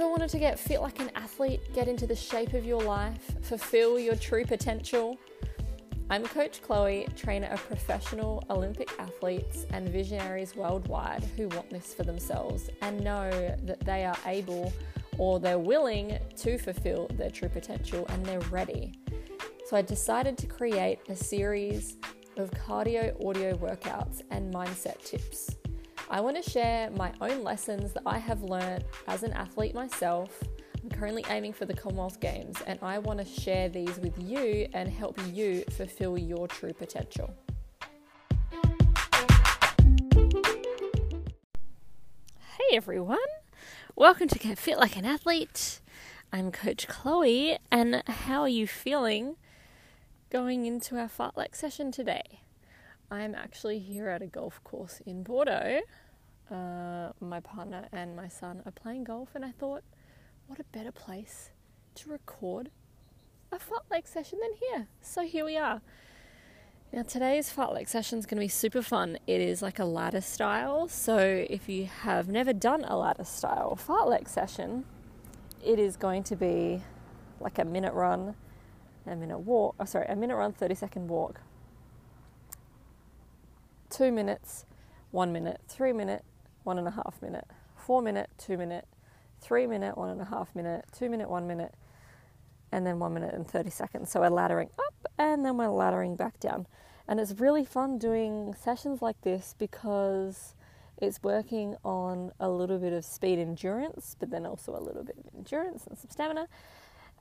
Ever wanted to get fit like an athlete, get into the shape of your life, fulfill your true potential? I'm Coach Chloe, trainer of professional Olympic athletes and visionaries worldwide who want this for themselves and know that they are able or they're willing to fulfill their true potential and they're ready. So I decided to create a series of cardio audio workouts and mindset tips. I want to share my own lessons that I have learned as an athlete myself. I'm currently aiming for the Commonwealth Games and I want to share these with you and help you fulfill your true potential. Hey everyone, welcome to Get Fit Like an Athlete. I'm Coach Chloe, and how are you feeling going into our fartlek session today? I'm actually here at a golf course in Bordeaux. Uh, my partner and my son are playing golf, and I thought, what a better place to record a fartlek session than here. So here we are. Now today's fartlek session is going to be super fun. It is like a ladder style. So if you have never done a ladder style fartlek session, it is going to be like a minute run, a minute walk. Oh, sorry, a minute run, thirty second walk, two minutes, one minute, three minute, one and a half minute, four minute, two minute, three minute, one and a half minute, two minute, one minute, and then one minute and 30 seconds. So we're laddering up and then we're laddering back down. And it's really fun doing sessions like this because it's working on a little bit of speed endurance, but then also a little bit of endurance and some stamina.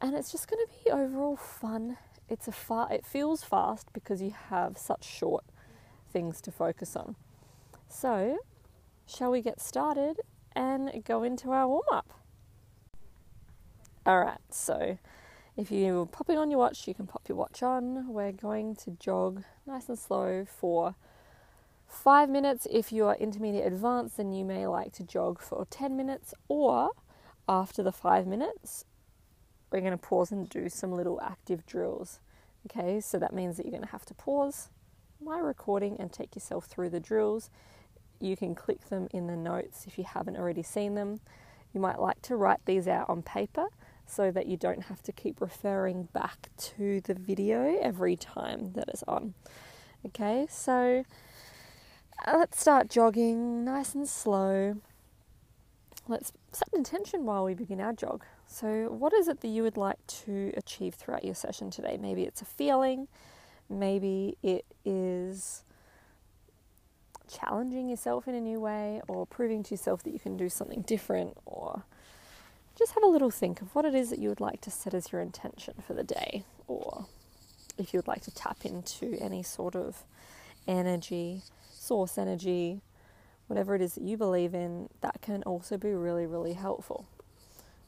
And it's just going to be overall fun. It's a far, it feels fast because you have such short things to focus on. So, shall we get started and go into our warm up? All right, so if you're popping on your watch, you can pop your watch on. We're going to jog nice and slow for five minutes. If you are intermediate advanced, then you may like to jog for 10 minutes, or after the five minutes, we're going to pause and do some little active drills. Okay, so that means that you're going to have to pause my recording and take yourself through the drills. You can click them in the notes if you haven't already seen them. You might like to write these out on paper so that you don't have to keep referring back to the video every time that it's on. Okay, so uh, let's start jogging nice and slow. Let's set an intention while we begin our jog. So, what is it that you would like to achieve throughout your session today? Maybe it's a feeling, maybe it is challenging yourself in a new way, or proving to yourself that you can do something different, or just have a little think of what it is that you would like to set as your intention for the day, or if you would like to tap into any sort of energy, source energy, whatever it is that you believe in, that can also be really, really helpful.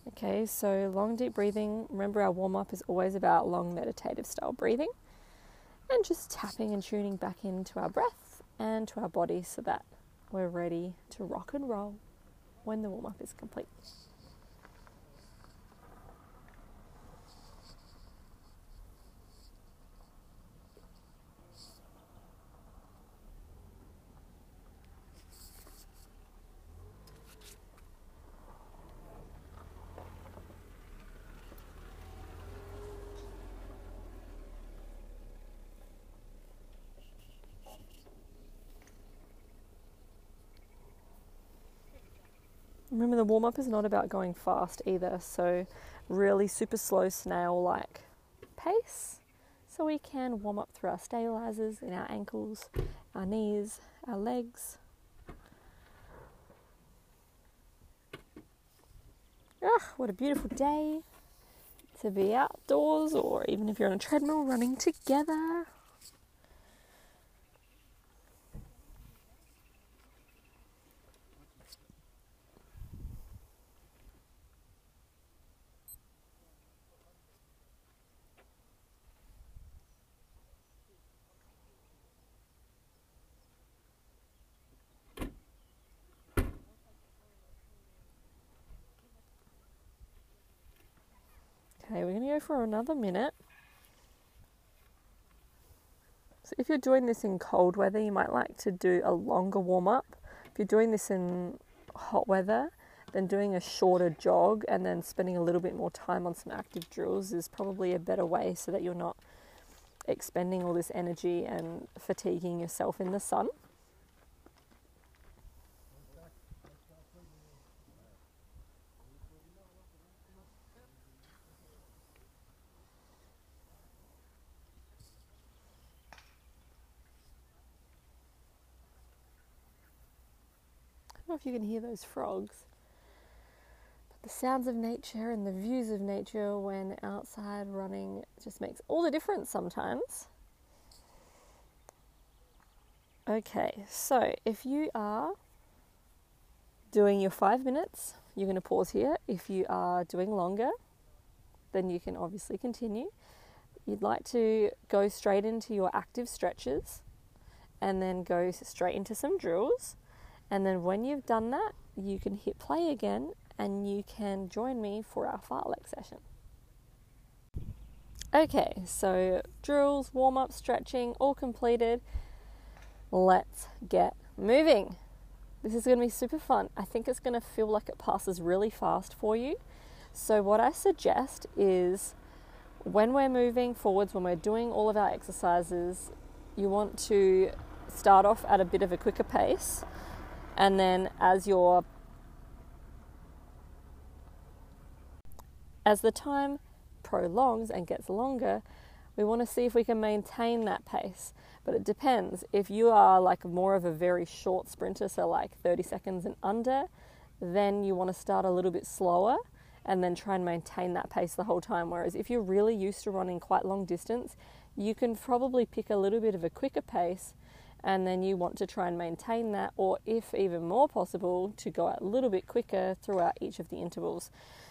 Okay, so long, deep breathing. Remember, our warm up is always about long meditative style breathing and just tapping and tuning back into our breath and to our body so that we're ready to rock and roll when the warm up is complete. Warm up is not about going fast either, so really super slow snail like pace so we can warm up through our stabilizers in our ankles, our knees, our legs. Ah, what a beautiful day to be outdoors, or even if you're on a treadmill running together. Okay, we're going to go for another minute. So, if you're doing this in cold weather, you might like to do a longer warm up. If you're doing this in hot weather, then doing a shorter jog and then spending a little bit more time on some active drills is probably a better way so that you're not expending all this energy and fatiguing yourself in the sun. Know if you can hear those frogs. But the sounds of nature and the views of nature when outside running just makes all the difference sometimes. Okay, so if you are doing your five minutes, you're going to pause here. If you are doing longer, then you can obviously continue. You'd like to go straight into your active stretches and then go straight into some drills. And then when you've done that, you can hit play again and you can join me for our fartlek session. Okay, so drills, warm up, stretching, all completed. Let's get moving. This is going to be super fun. I think it's going to feel like it passes really fast for you. So, what I suggest is when we're moving forwards, when we're doing all of our exercises, you want to start off at a bit of a quicker pace and then as your as the time prolongs and gets longer, we want to see if we can maintain that pace. But it depends. If you are like more of a very short sprinter, so like 30 seconds and under, then you want to start a little bit slower and then try and maintain that pace the whole time. Whereas if you're really used to running quite long distance, you can probably pick a little bit of a quicker pace and then you want to try and maintain that, or if even more possible, to go a little bit quicker throughout each of the intervals.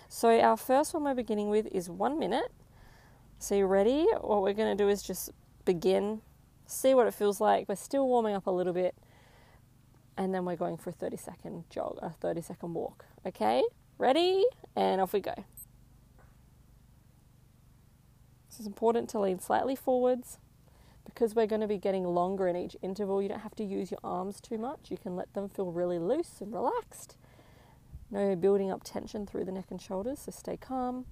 So, our first one we're beginning with is one minute. So, you ready? What we're going to do is just begin, see what it feels like. We're still warming up a little bit, and then we're going for a 30 second jog, a 30 second walk. Okay, ready? And off we go. Is important to lean slightly forwards because we're going to be getting longer in each interval, you don't have to use your arms too much. You can let them feel really loose and relaxed. No building up tension through the neck and shoulders, so stay calm,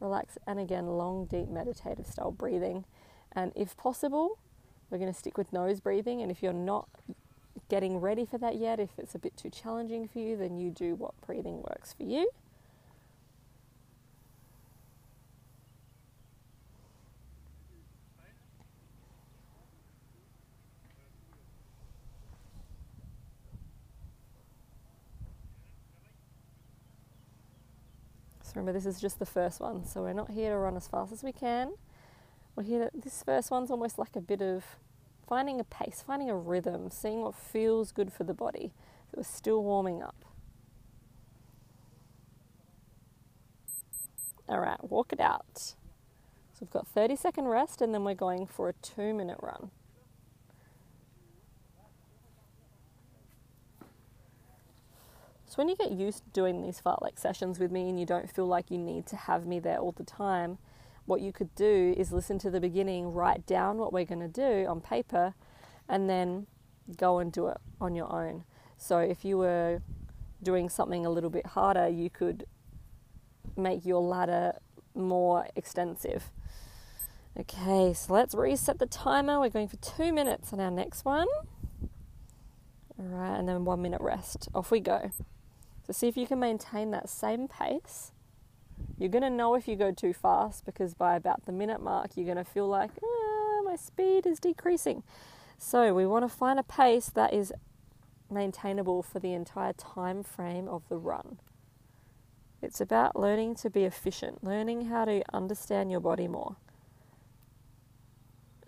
relax, and again, long, deep meditative style breathing. And if possible, we're going to stick with nose breathing. And if you're not getting ready for that yet, if it's a bit too challenging for you, then you do what breathing works for you. Remember, this is just the first one, so we're not here to run as fast as we can. We're here. To, this first one's almost like a bit of finding a pace, finding a rhythm, seeing what feels good for the body. So we're still warming up. All right, walk it out. So we've got 30 second rest, and then we're going for a two minute run. So when you get used to doing these fartlek sessions with me and you don't feel like you need to have me there all the time, what you could do is listen to the beginning, write down what we're going to do on paper, and then go and do it on your own. So if you were doing something a little bit harder, you could make your ladder more extensive. Okay, so let's reset the timer. We're going for two minutes on our next one. All right, and then one minute rest. Off we go. So see if you can maintain that same pace. You're going to know if you go too fast because by about the minute mark, you're going to feel like ah, my speed is decreasing. So we want to find a pace that is maintainable for the entire time frame of the run. It's about learning to be efficient, learning how to understand your body more,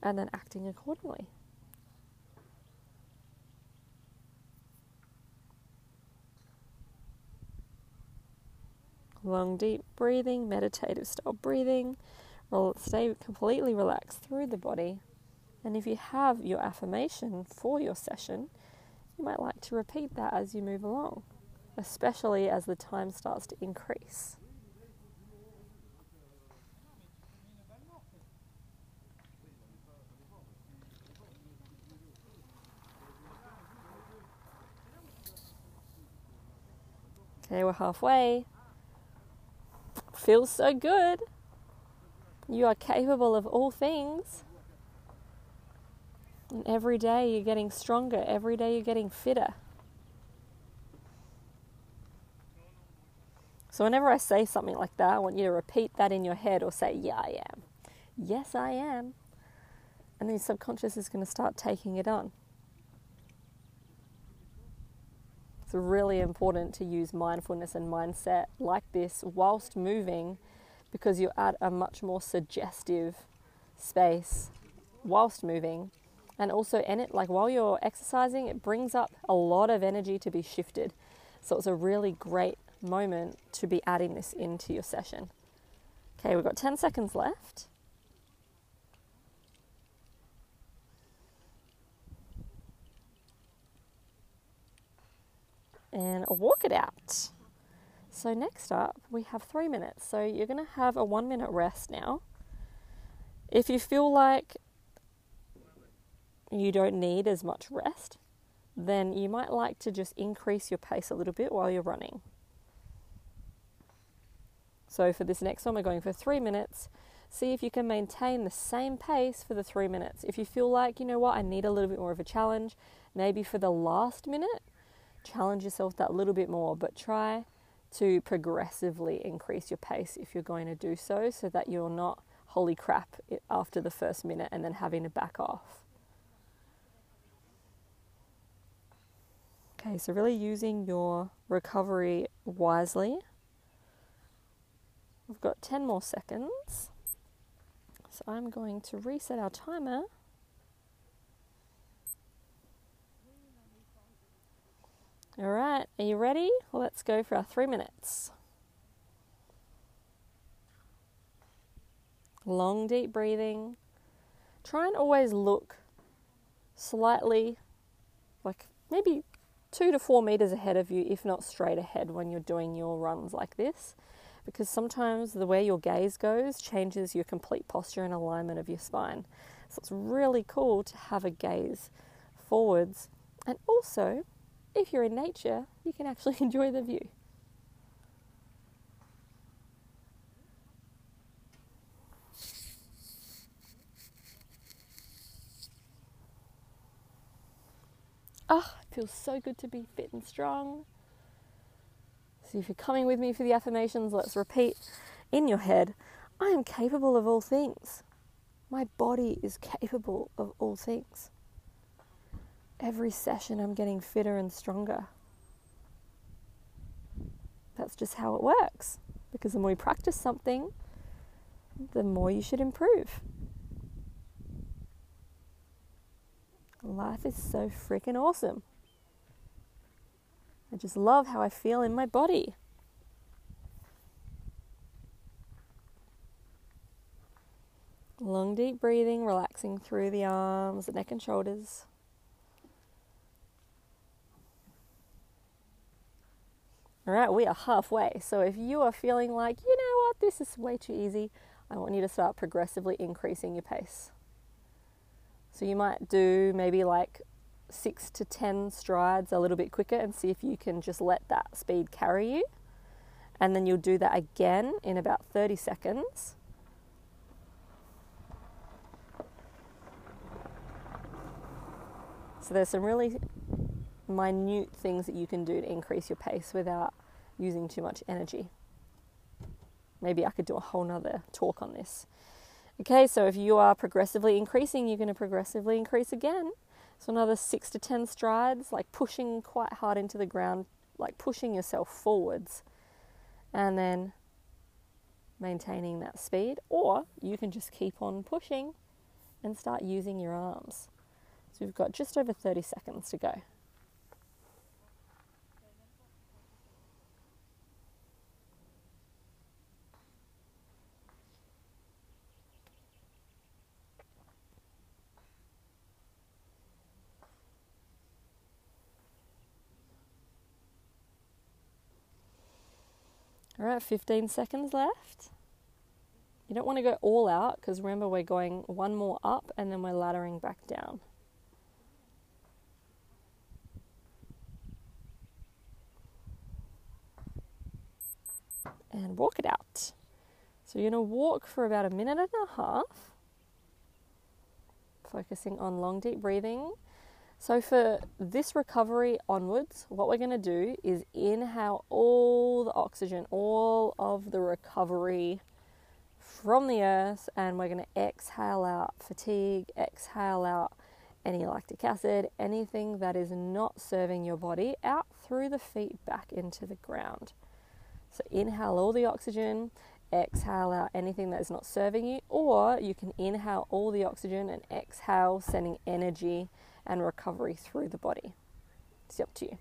and then acting accordingly. Long, deep breathing, meditative style breathing. Well, stay completely relaxed through the body. And if you have your affirmation for your session, you might like to repeat that as you move along, especially as the time starts to increase. Okay, we're halfway. Feels so good. You are capable of all things. And every day you're getting stronger, every day you're getting fitter. So, whenever I say something like that, I want you to repeat that in your head or say, Yeah, I am. Yes, I am. And then your subconscious is going to start taking it on. It's really important to use mindfulness and mindset like this whilst moving because you're at a much more suggestive space whilst moving. And also, in it, like while you're exercising, it brings up a lot of energy to be shifted. So it's a really great moment to be adding this into your session. Okay, we've got 10 seconds left. And walk it out. So, next up, we have three minutes. So, you're going to have a one minute rest now. If you feel like you don't need as much rest, then you might like to just increase your pace a little bit while you're running. So for this next one, we're going for three minutes. See if you can maintain the same pace for the three minutes. If you feel like, you know what, I need a little bit more of a challenge, maybe for the last minute, challenge yourself that little bit more, but try to progressively increase your pace if you're going to do so, so that you're not holy crap after the first minute and then having to back off. Okay, so really using your recovery wisely. We've got 10 more seconds. So I'm going to reset our timer. All right, are you ready? Let's go for our three minutes. Long, deep breathing. Try and always look slightly like maybe two to four meters ahead of you, if not straight ahead, when you're doing your runs like this because sometimes the way your gaze goes changes your complete posture and alignment of your spine. So it's really cool to have a gaze forwards. And also, if you're in nature, you can actually enjoy the view. Oh, it feels so good to be fit and strong. So if you're coming with me for the affirmations, let's repeat in your head I am capable of all things. My body is capable of all things. Every session, I'm getting fitter and stronger. That's just how it works. Because the more you practice something, the more you should improve. Life is so freaking awesome. I just love how I feel in my body. Long, deep breathing, relaxing through the arms, the neck, and shoulders. All right, we are halfway. So if you are feeling like, you know what, this is way too easy, I want you to start progressively increasing your pace. So you might do maybe like six to 10 strides a little bit quicker and see if you can just let that speed carry you. And then you'll do that again in about 30 seconds. So there's some really minute things that you can do to increase your pace without using too much energy. Maybe I could do a whole nother talk on this. Okay, so if you are progressively increasing, you're going to progressively increase again. So another six to ten strides, like pushing quite hard into the ground, like pushing yourself forwards, and then maintaining that speed. Or you can just keep on pushing and start using your arms. So we've got just over 30 seconds to go. All right, 15 seconds left. You don't want to go all out because remember, we're going one more up and then we're laddering back down. and walk it out. So you're going to walk for about a minute and a half, focusing on long, deep breathing. So, for this recovery onwards, what we're going to do is inhale all the oxygen, all of the recovery from the earth, and we're going to exhale out fatigue, exhale out any lactic acid, anything that is not serving your body out through the feet back into the ground. So, inhale all the oxygen, exhale out anything that is not serving you, or you can inhale all the oxygen and exhale, sending energy and recovery through the body. It's up to you.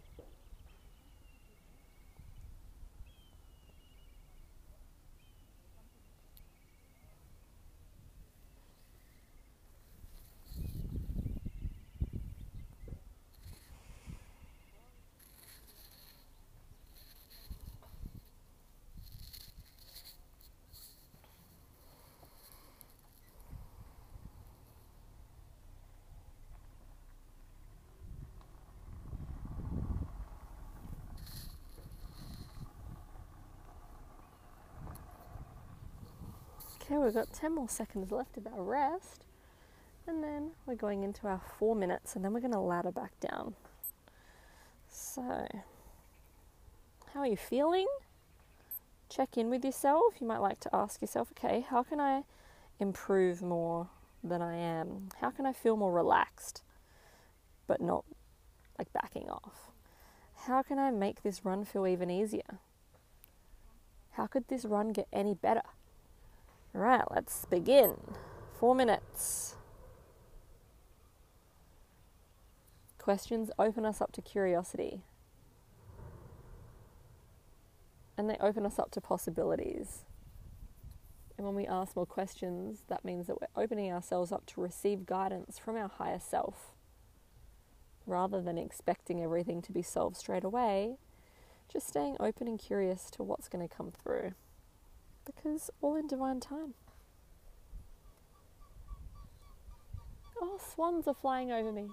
We've got 10 more seconds left of our rest. And then we're going into our four minutes, and then we're going to ladder back down. So, how are you feeling? Check in with yourself. You might like to ask yourself, okay, how can I improve more than I am? How can I feel more relaxed, but not like backing off? How can I make this run feel even easier? How could this run get any better? All right, let's begin. Four minutes. Questions open us up to curiosity. And they open us up to possibilities. And when we ask more questions, that means that we're opening ourselves up to receive guidance from our higher self. Rather than expecting everything to be solved straight away, just staying open and curious to what's going to come through because all in divine time. Oh, swans are flying over me.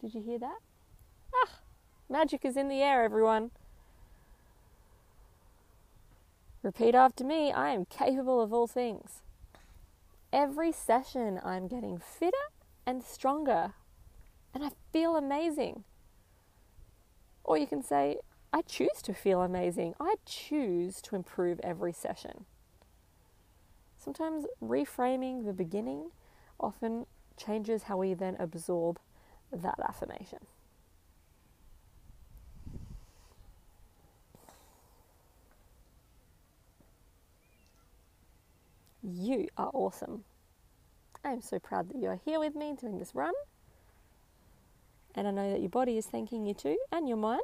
Did you hear that? Ah, magic is in the air, everyone. Repeat after me I am capable of all things. Every session, I'm getting fitter and stronger, and I feel amazing. Or you can say, I choose to feel amazing. I choose to improve every session. Sometimes reframing the beginning often changes how we then absorb that affirmation. You are awesome. I am so proud that you are here with me doing this run. And I know that your body is thanking you too, and your mind.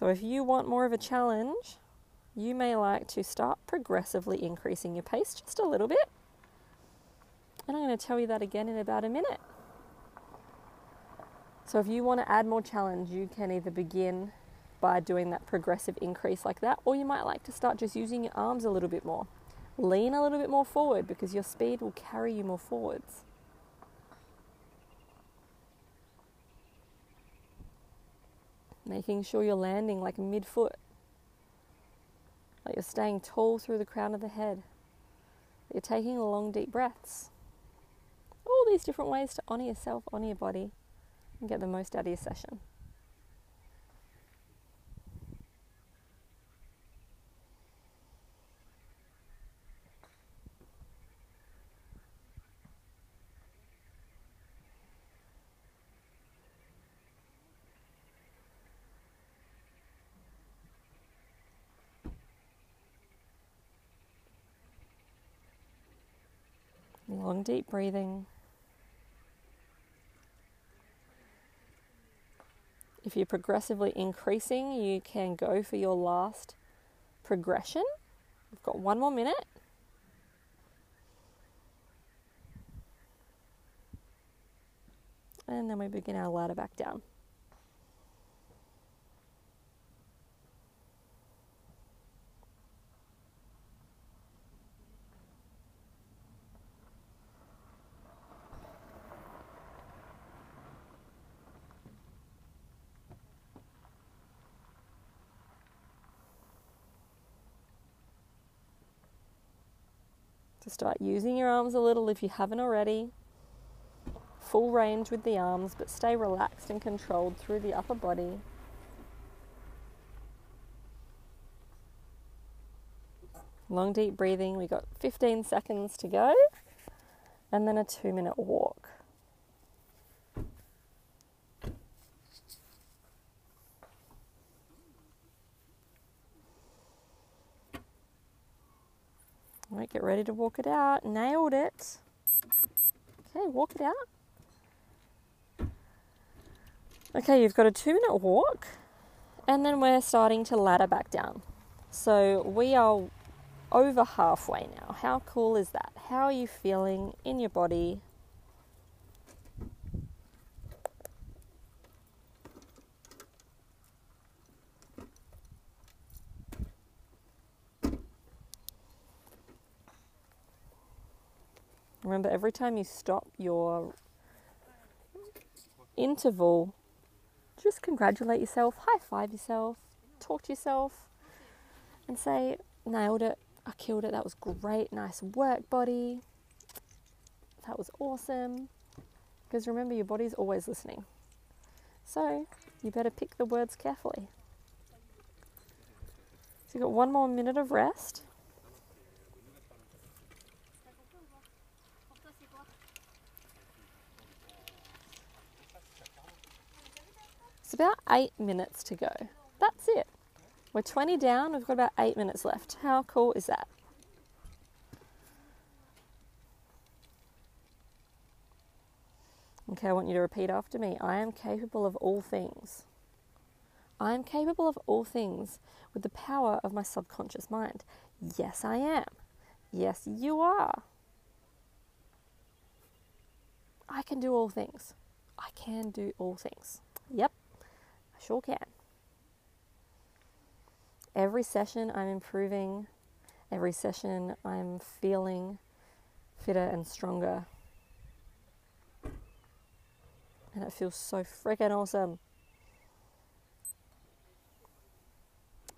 So, if you want more of a challenge, you may like to start progressively increasing your pace just a little bit. And I'm going to tell you that again in about a minute. So, if you want to add more challenge, you can either begin by doing that progressive increase like that, or you might like to start just using your arms a little bit more. Lean a little bit more forward because your speed will carry you more forwards. Making sure you're landing like mid foot, like you're staying tall through the crown of the head. You're taking long, deep breaths. All these different ways to honor yourself, honor your body, and get the most out of your session. Long, deep breathing. If you're progressively increasing, you can go for your last progression. We've got one more minute. And then we begin our ladder back down. Start using your arms a little if you haven't already. Full range with the arms, but stay relaxed and controlled through the upper body. Long deep breathing. We got 15 seconds to go, and then a two minute walk. Right, get ready to walk it out. Nailed it. Okay, walk it out. Okay, you've got a two minute walk, and then we're starting to ladder back down. So we are over halfway now. How cool is that? How are you feeling in your body? Remember, every time you stop your interval, just congratulate yourself, high five yourself, talk to yourself, and say, nailed it, I killed it, that was great, nice work, body. That was awesome. Because remember, your body's always listening. So, you better pick the words carefully. So, you've got one more minute of rest. It's about eight minutes to go. That's it. We're 20 down, we've got about eight minutes left. How cool is that? Okay, I want you to repeat after me. I am capable of all things. I am capable of all things with the power of my subconscious mind. Yes, I am. Yes, you are. I can do all things. I can do all things. Yep, sure can. Every session I'm improving, every session I'm feeling fitter and stronger. And it feels so freaking awesome.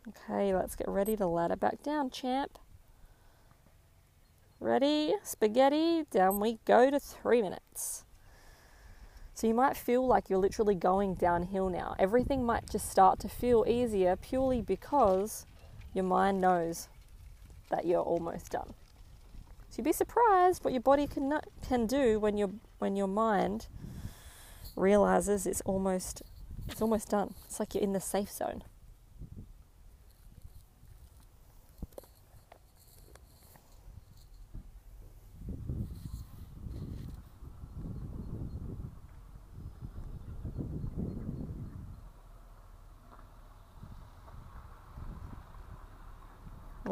Okay, let's get ready to ladder back down, champ. Ready? Spaghetti, down we go to three minutes. So you might feel like you're literally going downhill now. Everything might just start to feel easier purely because your mind knows that you're almost done. So you'd be surprised what your body can can do when your when your mind realizes it's almost it's almost done. It's like you're in the safe zone.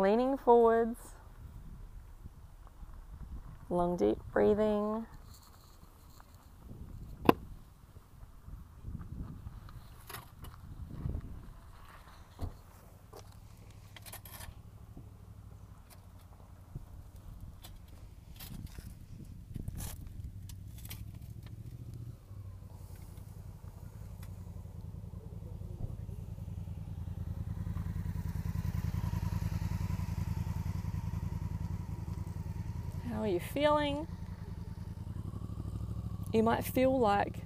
Leaning forwards, long deep breathing. How are you feeling? You might feel like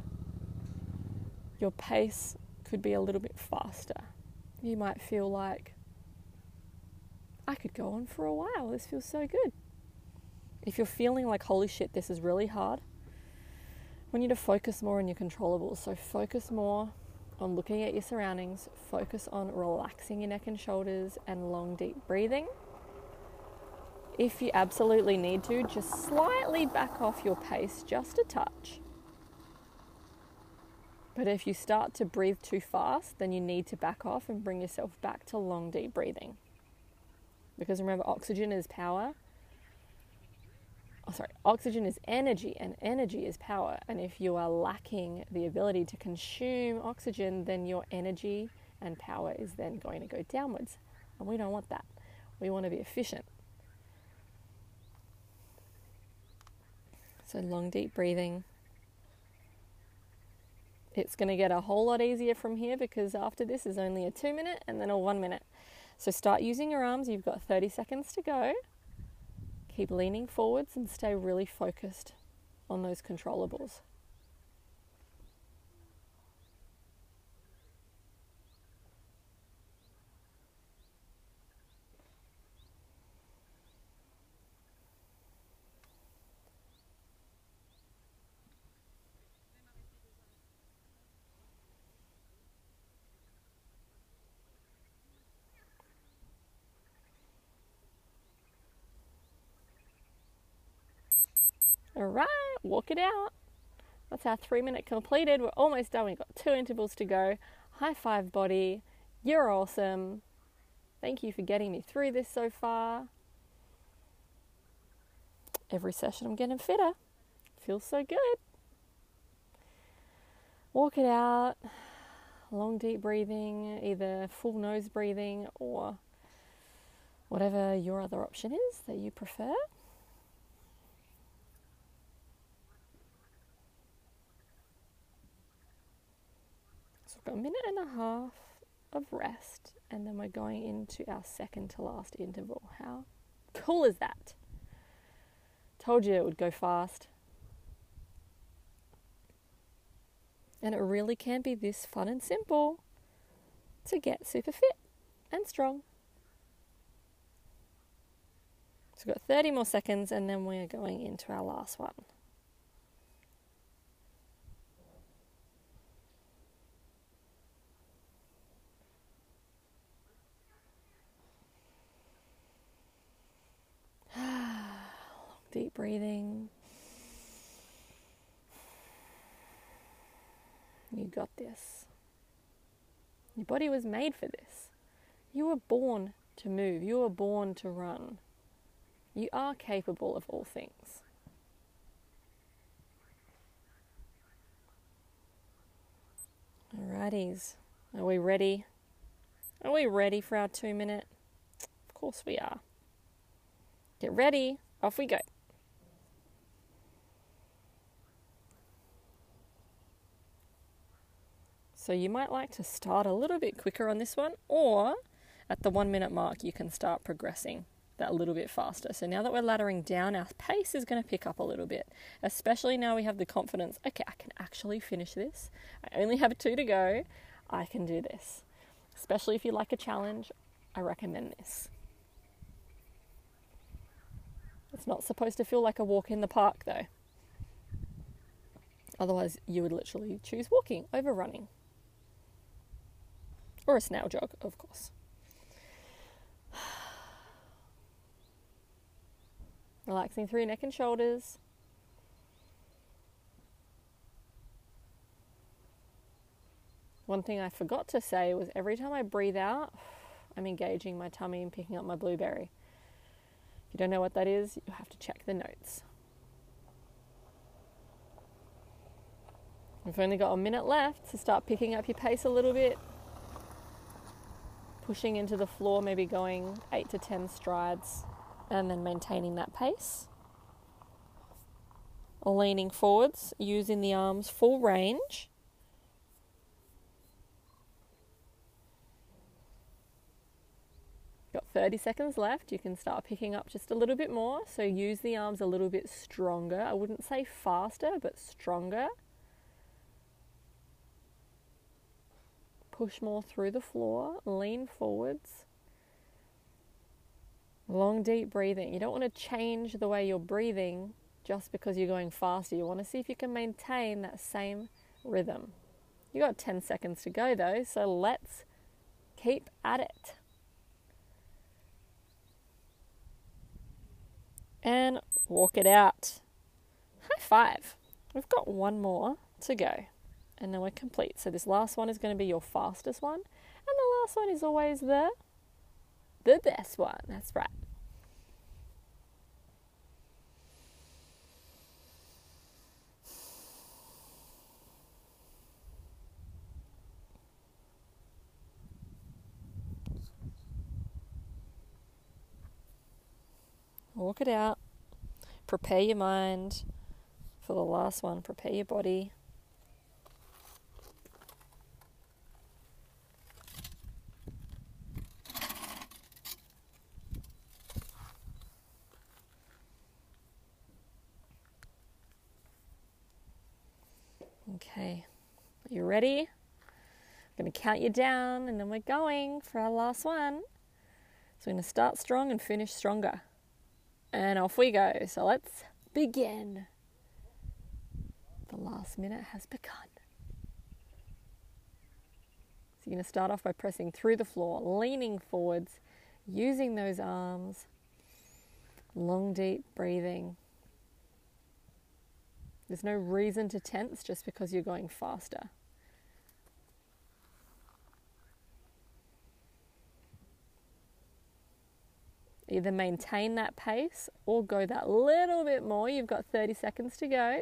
your pace could be a little bit faster. You might feel like I could go on for a while. This feels so good. If you're feeling like, holy shit, this is really hard, want you to focus more on your controllables. So, focus more on looking at your surroundings, focus on relaxing your neck and shoulders, and long, deep breathing if you absolutely need to, just slightly back off your pace just a touch. But if you start to breathe too fast, then you need to back off and bring yourself back to long, deep breathing. Because remember, oxygen is power. Oh, sorry, oxygen is energy, and energy is power. And if you are lacking the ability to consume oxygen, then your energy and power is then going to go downwards. And we don't want that. We want to be efficient. So, long, deep breathing. It's going to get a whole lot easier from here because after this is only a two minute and then a one minute. So, start using your arms. You've got 30 seconds to go. Keep leaning forwards and stay really focused on those controllables. All right, walk it out. That's our three minute completed. We're almost done. We've got two intervals to go. High five, body. You're awesome. Thank you for getting me through this so far. Every session I'm getting fitter. Feels so good. Walk it out. Long, deep breathing, either full nose breathing or whatever your other option is that you prefer. A minute and a half of rest, and then we're going into our second to last interval. How cool is that? Told you it would go fast. And it really can be this fun and simple to get super fit and strong. So we've got 30 more seconds, and then we're going into our last one. Deep breathing. You got this. Your body was made for this. You were born to move, you were born to run. You are capable of all things. Alrighties, are we ready? Are we ready for our two minute? Of course we are. Get ready, off we go. So you might like to start a little bit quicker on this one, or at the one minute mark, you can start progressing that a little bit faster. So now that we're laddering down, our pace is going to pick up a little bit, especially now we have the confidence okay, I can actually finish this. I only have two to go. I can do this. Especially if you like a challenge, I recommend this. It's not supposed to feel like a walk in the park though. Otherwise, you would literally choose walking over running. Or a snail jog, of course. Relaxing through neck and shoulders. One thing I forgot to say was every time I breathe out, I'm engaging my tummy and picking up my blueberry. You don't know what that is, you have to check the notes. We've only got a minute left to start picking up your pace a little bit pushing into the floor, maybe going eight to 10 strides and then maintaining that pace. Leaning forwards, using the arms full range. Got 30 seconds left. You can start picking up just a little bit more. So use the arms a little bit stronger. I wouldn't say faster, but stronger. Push more through the floor, lean forwards. Long, deep breathing. You don't want to change the way you're breathing just because you're going faster. You want to see if you can maintain that same rhythm. You got 10 seconds to go though, so let's keep at it. And walk it out. High five. We've got one more to go and then we're complete. So this last one is going to be your fastest one, and the last one is always the the best one. That's right. Walk it out. Prepare your mind for the last one. Prepare your body. Okay, you ready? I'm going to count you down and then we're going for our last one. So we're going to start strong and finish stronger. And off we go. So let's begin. The last minute has begun. So you're going to start off by pressing through the floor, leaning forwards, using those arms, long, deep breathing. There's no reason to tense just because you're going faster. Either maintain that pace or go that little bit more. You've got 30 seconds to go.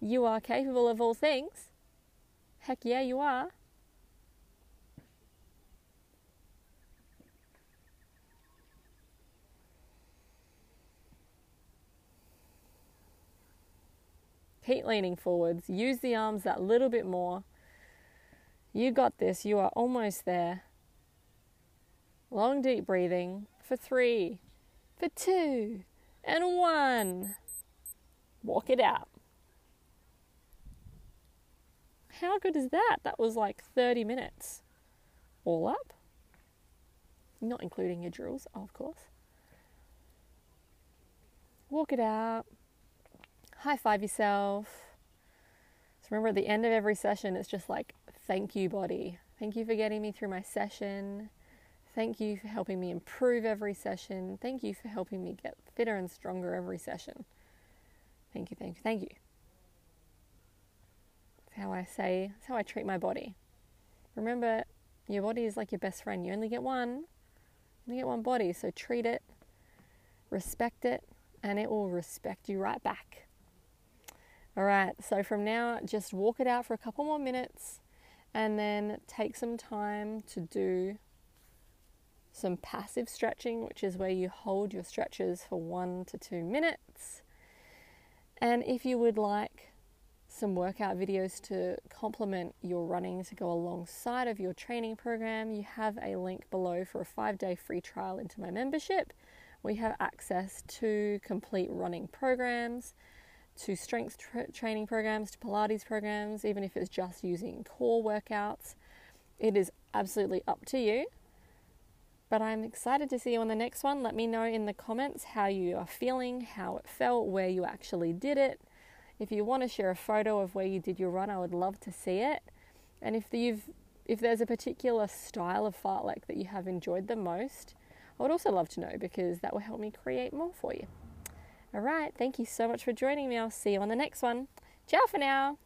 You are capable of all things. Heck yeah, you are. Keep leaning forwards. Use the arms that little bit more. You got this. You are almost there. Long, deep breathing for three, for two, and one. Walk it out. How good is that? That was like 30 minutes all up. Not including your drills, of course. Walk it out high five yourself. So remember at the end of every session, it's just like, thank you, body. Thank you for getting me through my session. Thank you for helping me improve every session. Thank you for helping me get fitter and stronger every session. Thank you, thank you, thank you. That's how I say, that's how I treat my body. Remember, your body is like your best friend. You only get one. You only get one body, so treat it, respect it, and it will respect you right back. All right, so from now, just walk it out for a couple more minutes and then take some time to do some passive stretching, which is where you hold your stretches for one to two minutes. And if you would like some workout videos to complement your running to go alongside of your training program, you have a link below for a five day free trial into my membership. We have access to complete running programs to strength tra- training programs, to Pilates programs, even if it's just using core workouts. It is absolutely up to you. But I'm excited to see you on the next one. Let me know in the comments how you are feeling, how it felt, where you actually did it. If you want to share a photo of where you did your run, I would love to see it. And if you've if there's a particular style of fartlek that you have enjoyed the most, I would also love to know because that will help me create more for you. All right, thank you so much for joining me. I'll see you on the next one. Ciao for now.